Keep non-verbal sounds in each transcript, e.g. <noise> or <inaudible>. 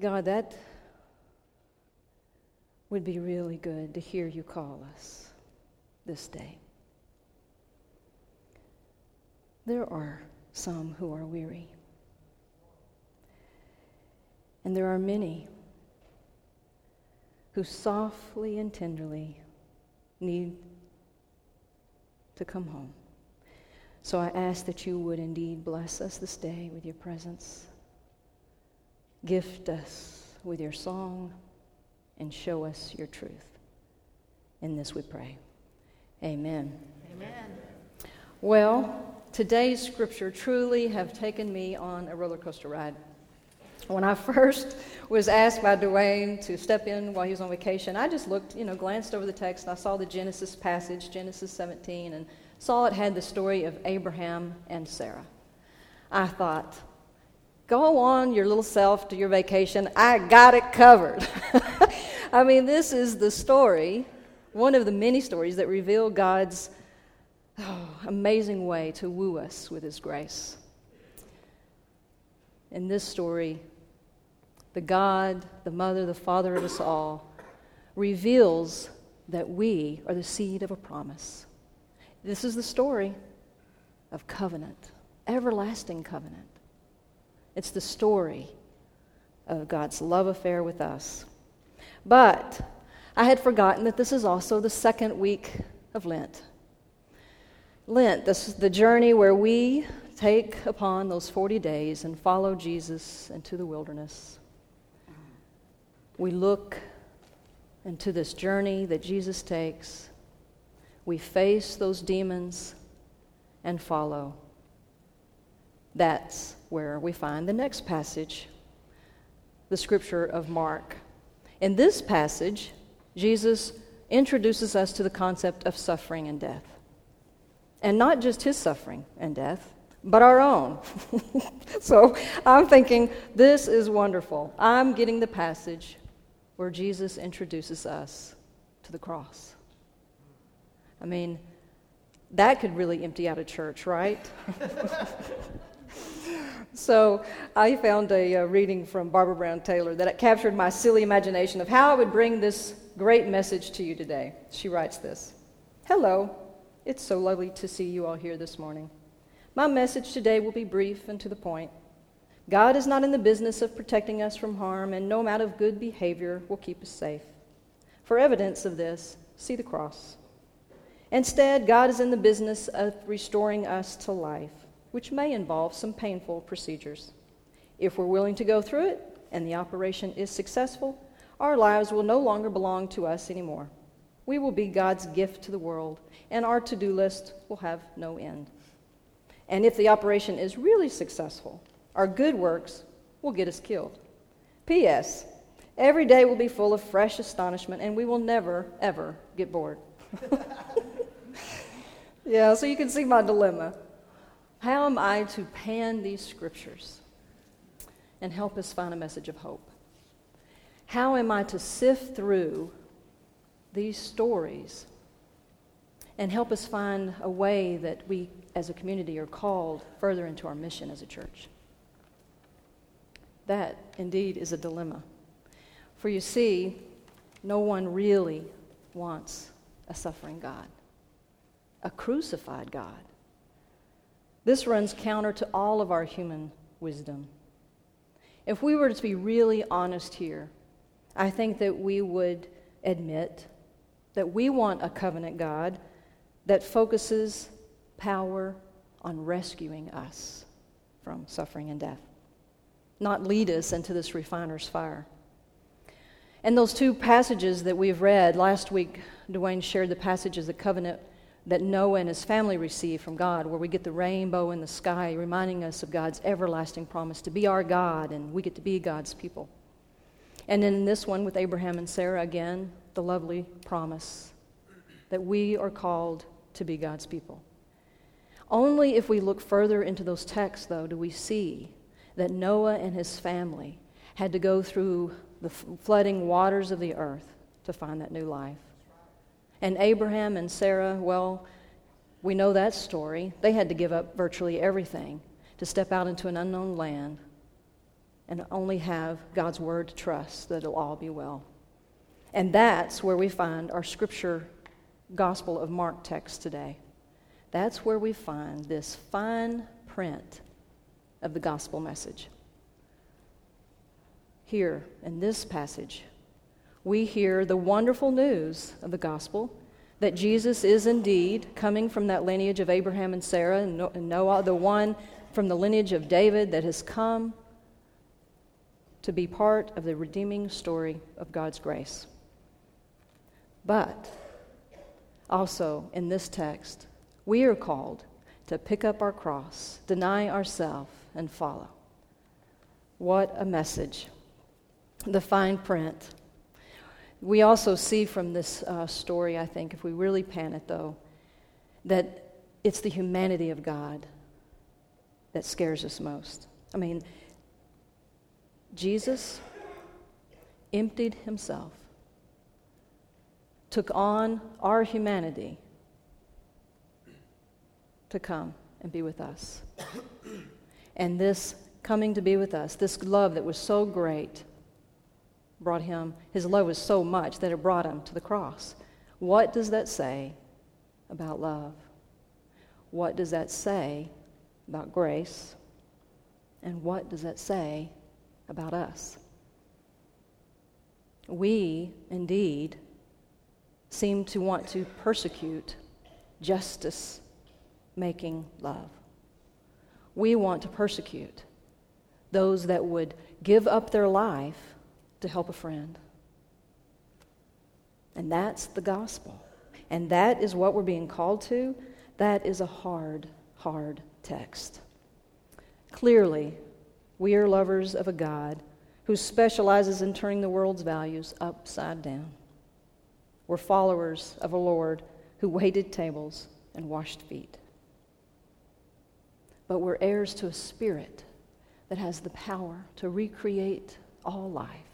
God, that would be really good to hear you call us this day. There are some who are weary, and there are many who softly and tenderly need to come home. So I ask that you would indeed bless us this day with your presence. Gift us with your song and show us your truth. In this we pray. Amen. Amen. Well, today's scripture truly have taken me on a roller coaster ride. When I first was asked by Dwayne to step in while he was on vacation, I just looked, you know, glanced over the text and I saw the Genesis passage, Genesis 17, and saw it had the story of Abraham and Sarah. I thought, go on your little self to your vacation. I got it covered. <laughs> I mean, this is the story, one of the many stories that reveal God's oh, amazing way to woo us with His grace. In this story, the God, the Mother, the Father of us all, reveals that we are the seed of a promise. This is the story of covenant, everlasting covenant. It's the story of God's love affair with us. But I had forgotten that this is also the second week of Lent. Lent, this is the journey where we take upon those 40 days and follow Jesus into the wilderness we look into this journey that Jesus takes, we face those demons and follow. That's where we find the next passage, the scripture of Mark. In this passage, Jesus introduces us to the concept of suffering and death. And not just his suffering and death, but our own. <laughs> so I'm thinking, this is wonderful. I'm getting the passage where Jesus introduces us to the cross. I mean, that could really empty out a church, right? <laughs> so I found a, a, reading from Barbara Brown Taylor that captured my silly imagination of how I would bring this great message to you today. She writes this Hello, it's so lovely to see you all here this morning. My message today will be brief and to the point. God is not in the business of protecting us from harm, and no amount of good behavior will keep us safe. For evidence of this, see the cross. Instead, God is in the business of restoring us to life, which may involve some painful procedures. If we're willing to go through it and the operation is successful, our lives will no longer belong to us anymore. We will be God's gift to the world, and our to do list will have no end. And if the operation is really successful, our good works will get us killed. P.S. Every day will be full of fresh astonishment, and we will never, ever get bored. <laughs> yeah, so you can see my dilemma. How am I to pan these scriptures and help us find a message of hope? How am I to sift through these stories and help us find a way that we as a community are called further into our mission as a church? That indeed is a dilemma. For you see, no one really wants a suffering God, a crucified God. This runs counter to all of our human wisdom. If we were to be really honest here, I think that we would admit that we want a covenant God that focuses power on rescuing us from suffering and death not lead us into this refiner's fire. And those two passages that we've read, last week, Dwayne shared the passages of the covenant that Noah and his family received from God, where we get the rainbow in the sky, reminding us of God's everlasting promise to be our God, and we get to be God's people. And then in this one with Abraham and Sarah, again, the lovely promise that we are called to be God's people. Only if we look further into those texts, though, do we see that Noah and his family had to go through the flooding waters of the earth to find that new life. And Abraham and Sarah, well, we know that story. They had to give up virtually everything to step out into an unknown land and only have God's word to trust that it'll all be well. And that's where we find our scripture Gospel of Mark text today. That's where we find this fine print of the gospel message. Here in this passage, we hear the wonderful news of the gospel that Jesus is indeed coming from that lineage of Abraham and Sarah and Noah, the one from the lineage of David that has come to be part of the redeeming story of God's grace. But also in this text, we are called to pick up our cross, deny ourselves, and follow. What a message. The fine print. We also see from this uh, story, I think, if we really pan it though, that it's the humanity of God that scares us most. I mean, Jesus emptied himself, took on our humanity to come and be with us. <coughs> and this coming to be with us, this love that was so great, brought him, his love was so much that it brought him to the cross. What does that say about love? What does that say about grace? And what does that say about us? We, indeed, seem to want to persecute justice making love. We want to persecute those that would give up their life to help a friend. And that's the gospel. And that is what we're being called to. That is a hard, hard text. Clearly, we are lovers of a God who specializes in turning the world's values upside down. We're followers of a Lord who waited tables and washed feet but we're heirs to a spirit that has the power to recreate all life.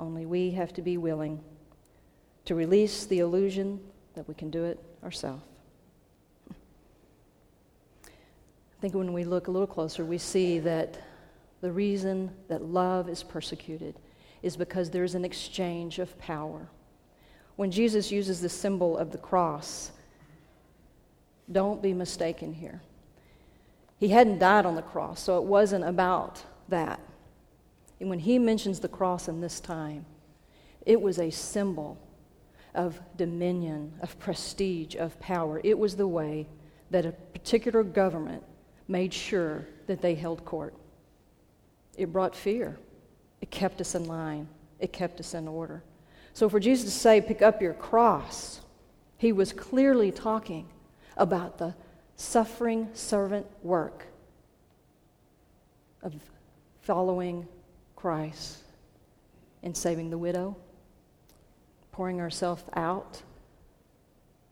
Only we have to be willing to release the illusion that we can do it ourselves. I think when we look a little closer, we see that the reason that love is persecuted is because there's an exchange of power. When Jesus uses the symbol of the cross, don't be mistaken here. He hadn't died on the cross, so it wasn't about that. And when he mentions the cross in this time, it was a symbol of dominion, of prestige, of power. It was the way that a particular government made sure that they held court. It brought fear, it kept us in line, it kept us in order. So for Jesus to say, pick up your cross, he was clearly talking about the suffering servant work of following Christ and saving the widow, pouring ourselves out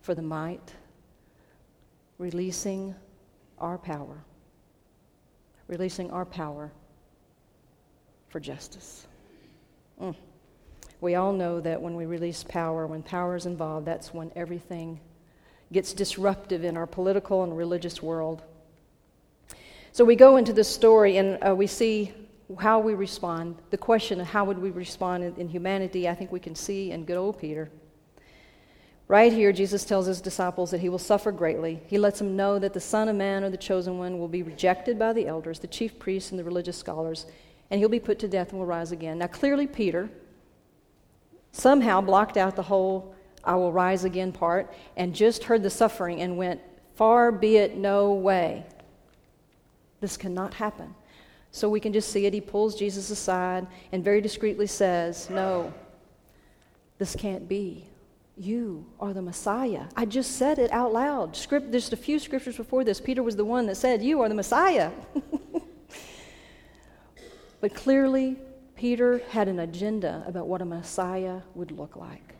for the might, releasing our power, releasing our power for justice. Mm. We all know that when we release power, when power is involved, that's when everything gets disruptive in our political and religious world. So we go into this story and uh, we see how we respond. The question of how would we respond in, in humanity, I think we can see in good old Peter. Right here, Jesus tells his disciples that he will suffer greatly. He lets them know that the Son of Man or the chosen one will be rejected by the elders, the chief priests, and the religious scholars, and he'll be put to death and will rise again. Now, clearly, Peter somehow blocked out the whole I will rise again part, and just heard the suffering and went, Far be it no way. This cannot happen. So we can just see it. He pulls Jesus aside and very discreetly says, No, this can't be. You are the Messiah. I just said it out loud. Script, just a few scriptures before this, Peter was the one that said, You are the Messiah. <laughs> but clearly, Peter had an agenda about what a Messiah would look like.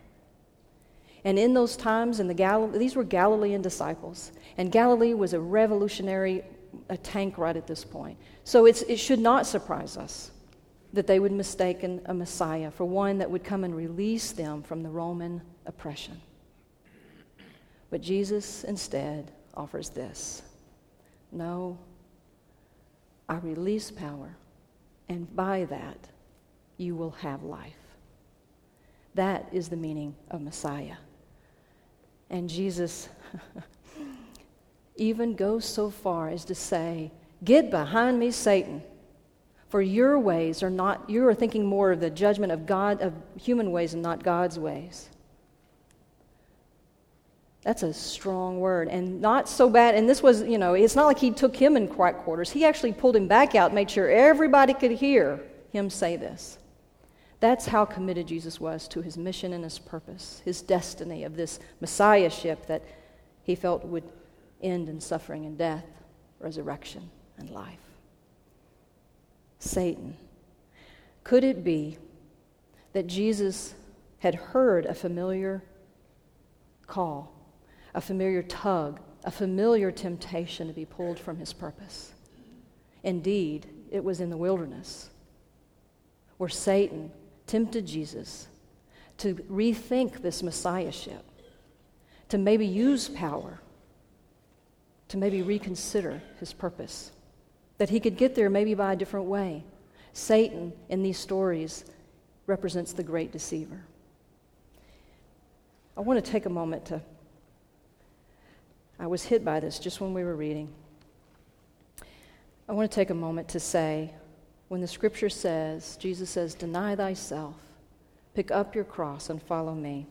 And in those times, in the Gal- these were Galilean disciples, and Galilee was a revolutionary a tank right at this point. So it should not surprise us that they would mistake a Messiah for one that would come and release them from the Roman oppression. But Jesus instead offers this No, I release power and by that you will have life. That is the meaning of Messiah. And Jesus <laughs> even goes so far as to say, Get behind me, Satan. For your ways are not, you are thinking more of the judgment of God, of human ways and not God's ways. That's a strong word. And not so bad. And this was, you know, it's not like he took him in quiet quarters. He actually pulled him back out, made sure everybody could hear him say this. That's how committed Jesus was to his mission and his purpose, his destiny of this messiahship that he felt would end in suffering and death, resurrection, and life. Satan. Could it be that Jesus had heard a familiar call, a familiar tug, a familiar temptation to be pulled from his purpose? Indeed, it was in the wilderness where Satan tempted Jesus to rethink this messiahship, to maybe use power, to maybe reconsider his purpose that he could get there maybe by a different way. Satan, in these stories, represents the great deceiver. I want to take a moment to. I was hit by this just when we were reading. I want to take a moment to say, when the scripture says, Jesus says, Deny thyself, pick up your cross, and follow me.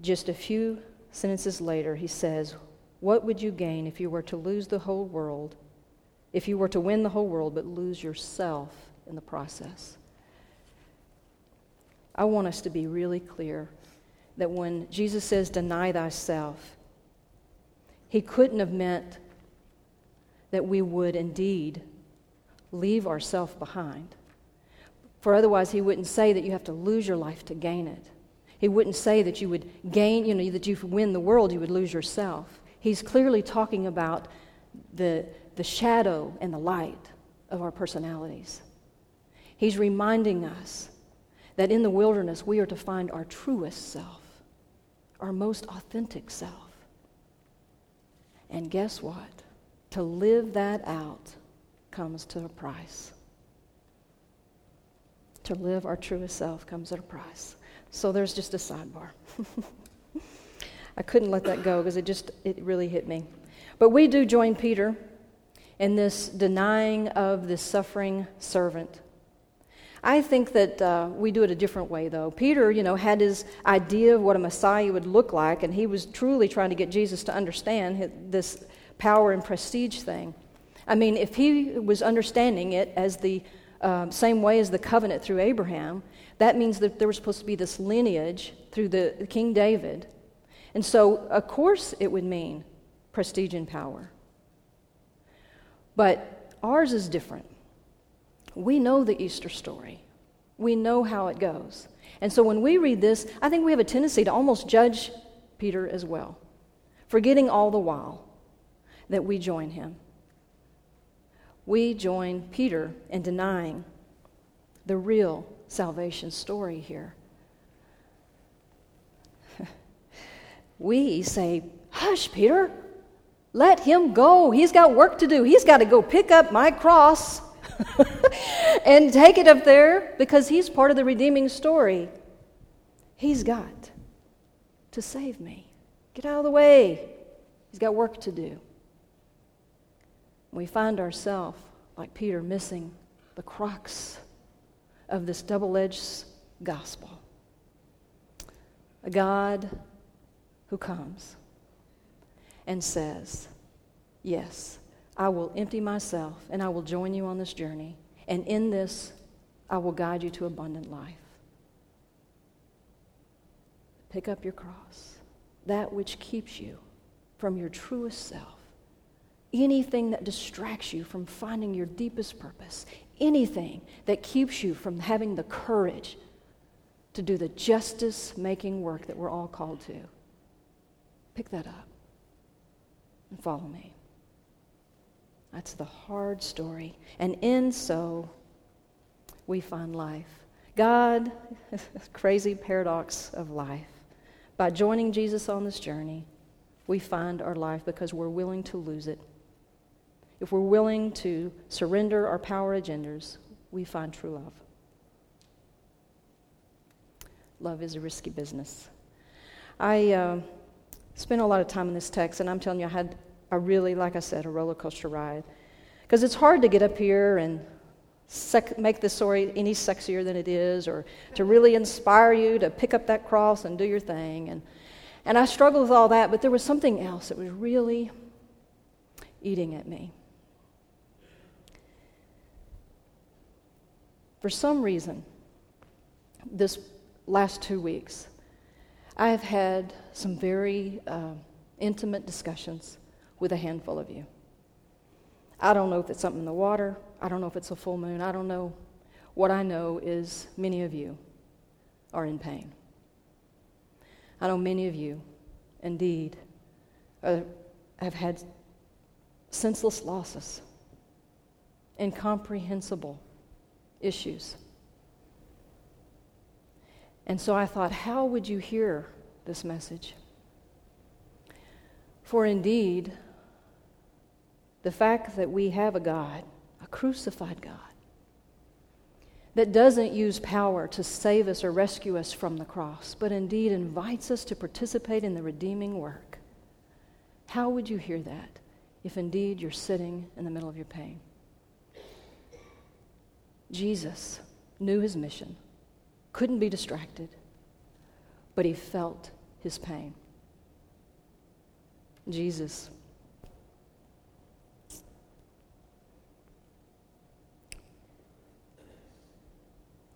Just a few sentences later, he says, what would you gain if you were to lose the whole world, if you were to win the whole world but lose yourself in the process? I want us to be really clear that when Jesus says, deny thyself, he couldn't have meant that we would indeed leave ourself behind. For otherwise, he wouldn't say that you have to lose your life to gain it. He wouldn't say that you would gain, you know, that you win the world, you would lose yourself. He's clearly talking about the, the shadow and the light of our personalities. He's reminding us that in the wilderness we are to find our truest self, our most authentic self. And guess what? To live that out comes to a price. To live our truest self comes at a price. So there's just a sidebar. <laughs> I couldn't let that go because it just, it really hit me. But we do join Peter in this denying of the suffering servant. I think that uh, we do it a different way, though. Peter, you know, had his idea of what a Messiah would look like, and he was truly trying to get Jesus to understand this power and prestige thing. I mean, if he was understanding it as the um, same way as the covenant through Abraham, that means that there was supposed to be this lineage through the King David and so, of course, it would mean prestige and power. But ours is different. We know the Easter story, we know how it goes. And so, when we read this, I think we have a tendency to almost judge Peter as well, forgetting all the while that we join him. We join Peter in denying the real salvation story here. We say, Hush, Peter, let him go. He's got work to do. He's got to go pick up my cross <laughs> and take it up there because he's part of the redeeming story. He's got to save me. Get out of the way. He's got work to do. We find ourselves, like Peter, missing the crux of this double edged gospel. A God who comes and says, Yes, I will empty myself and I will join you on this journey. And in this, I will guide you to abundant life. Pick up your cross, that which keeps you from your truest self. Anything that distracts you from finding your deepest purpose, anything that keeps you from having the courage to do the justice making work that we're all called to. Pick that up and follow me. That's the hard story. And in so, we find life. God, <laughs> crazy paradox of life. By joining Jesus on this journey, we find our life because we're willing to lose it. if we're willing to surrender our power agendas, we find true love. Love is a risky business. I uh, spent a lot of time in this text, and I'm telling you, I had a really, like I said, a roller coaster ride. Because it's hard to get up here and sec- make the story any sexier than it is, or to really inspire you to pick up that cross and do your thing. And, and I struggled with all that, but there was something else that was really eating at me. For some reason, this last two weeks, I have had some very uh, intimate discussions with a handful of you. I don't know if it's something in the water. I don't know if it's a full moon. I don't know. What I know is many of you are in pain. I know many of you, indeed, have had senseless losses, incomprehensible issues. And so I thought, how would you hear this message? For indeed, the fact that we have a God, a crucified God, that doesn't use power to save us or rescue us from the cross, but indeed invites us to participate in the redeeming work. How would you hear that if indeed you're sitting in the middle of your pain? Jesus knew his mission, couldn't be distracted, but he felt his pain. Jesus.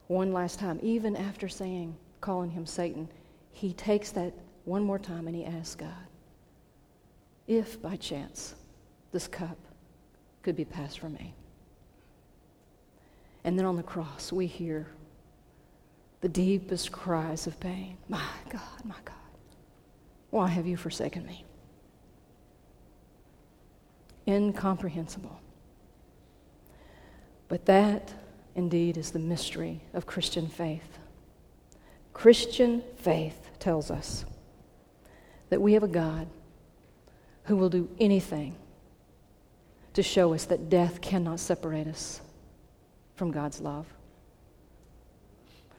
One last time, even after saying, calling him Satan, he takes that one more time and he asks God, if by chance this cup could be passed from me. And then on the cross, we hear the deepest cries of pain My God, my God, why have you forsaken me? Incomprehensible. But that indeed is the mystery of Christian faith. Christian faith tells us that we have a God who will do anything to show us that death cannot separate us from God's love.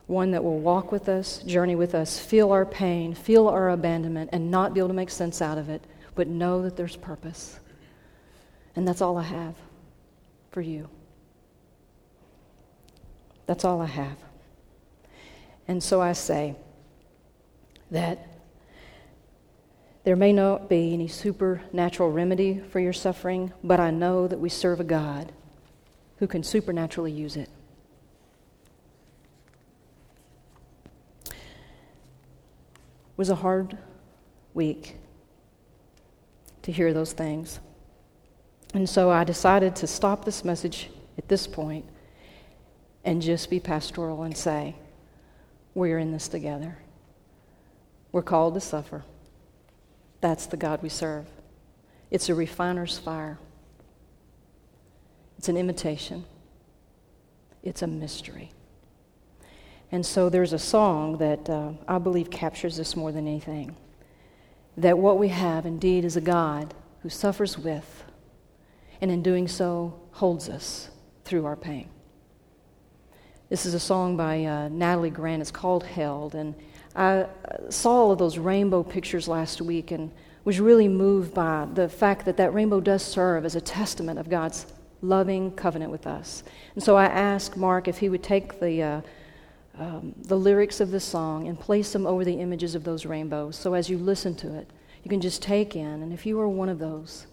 One that will walk with us, journey with us, feel our pain, feel our abandonment, and not be able to make sense out of it, but know that there's purpose. And that's all I have for you. That's all I have. And so I say that there may not be any supernatural remedy for your suffering, but I know that we serve a God who can supernaturally use it. Was a hard week to hear those things. And so I decided to stop this message at this point and just be pastoral and say, We're in this together. We're called to suffer. That's the God we serve. It's a refiner's fire. It's an imitation, it's a mystery. And so there's a song that uh, I believe captures this more than anything that what we have indeed is a God who suffers with, and in doing so, holds us through our pain. This is a song by uh, Natalie Grant. It's called Held. And I saw all of those rainbow pictures last week and was really moved by the fact that that rainbow does serve as a testament of God's loving covenant with us. And so I asked Mark if he would take the, uh, um, the lyrics of the song and place them over the images of those rainbows. So as you listen to it, you can just take in. And if you are one of those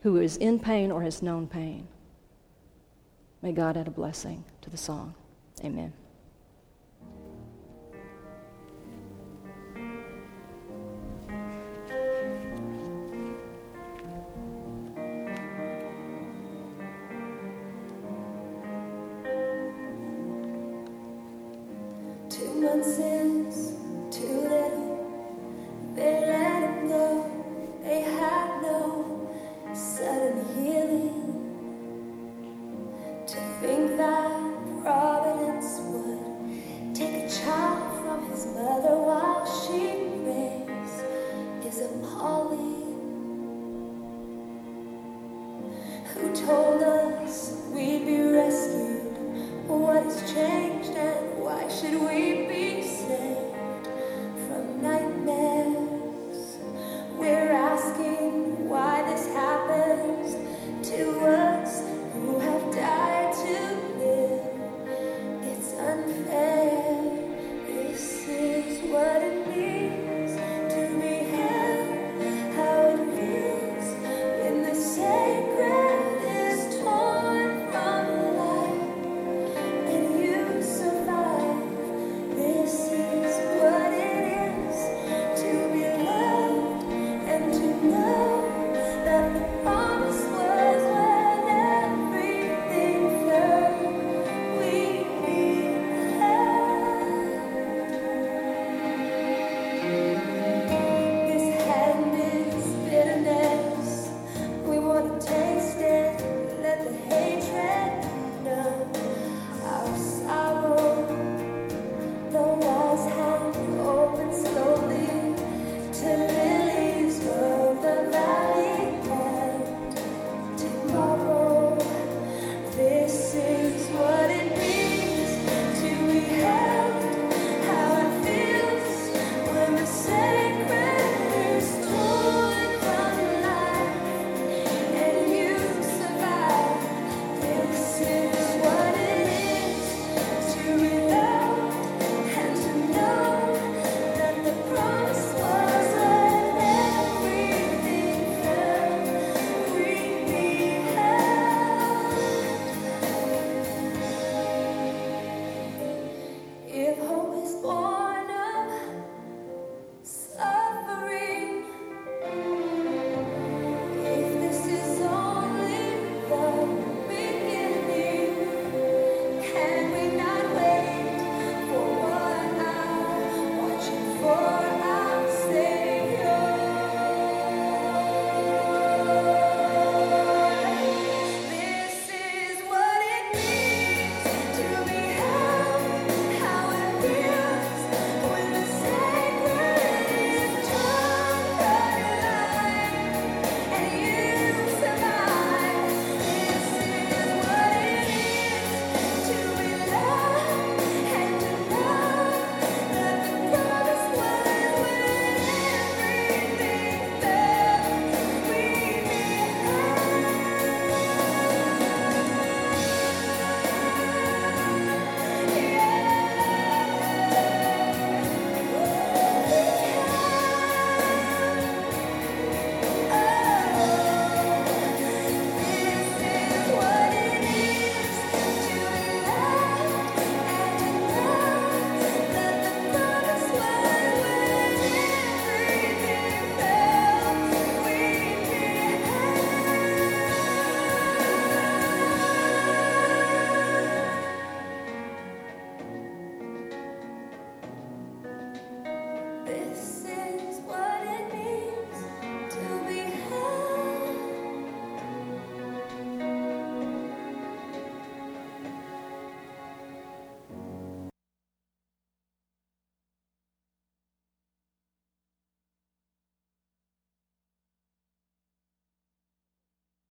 who is in pain or has known pain, may God add a blessing to the song. Amen. should we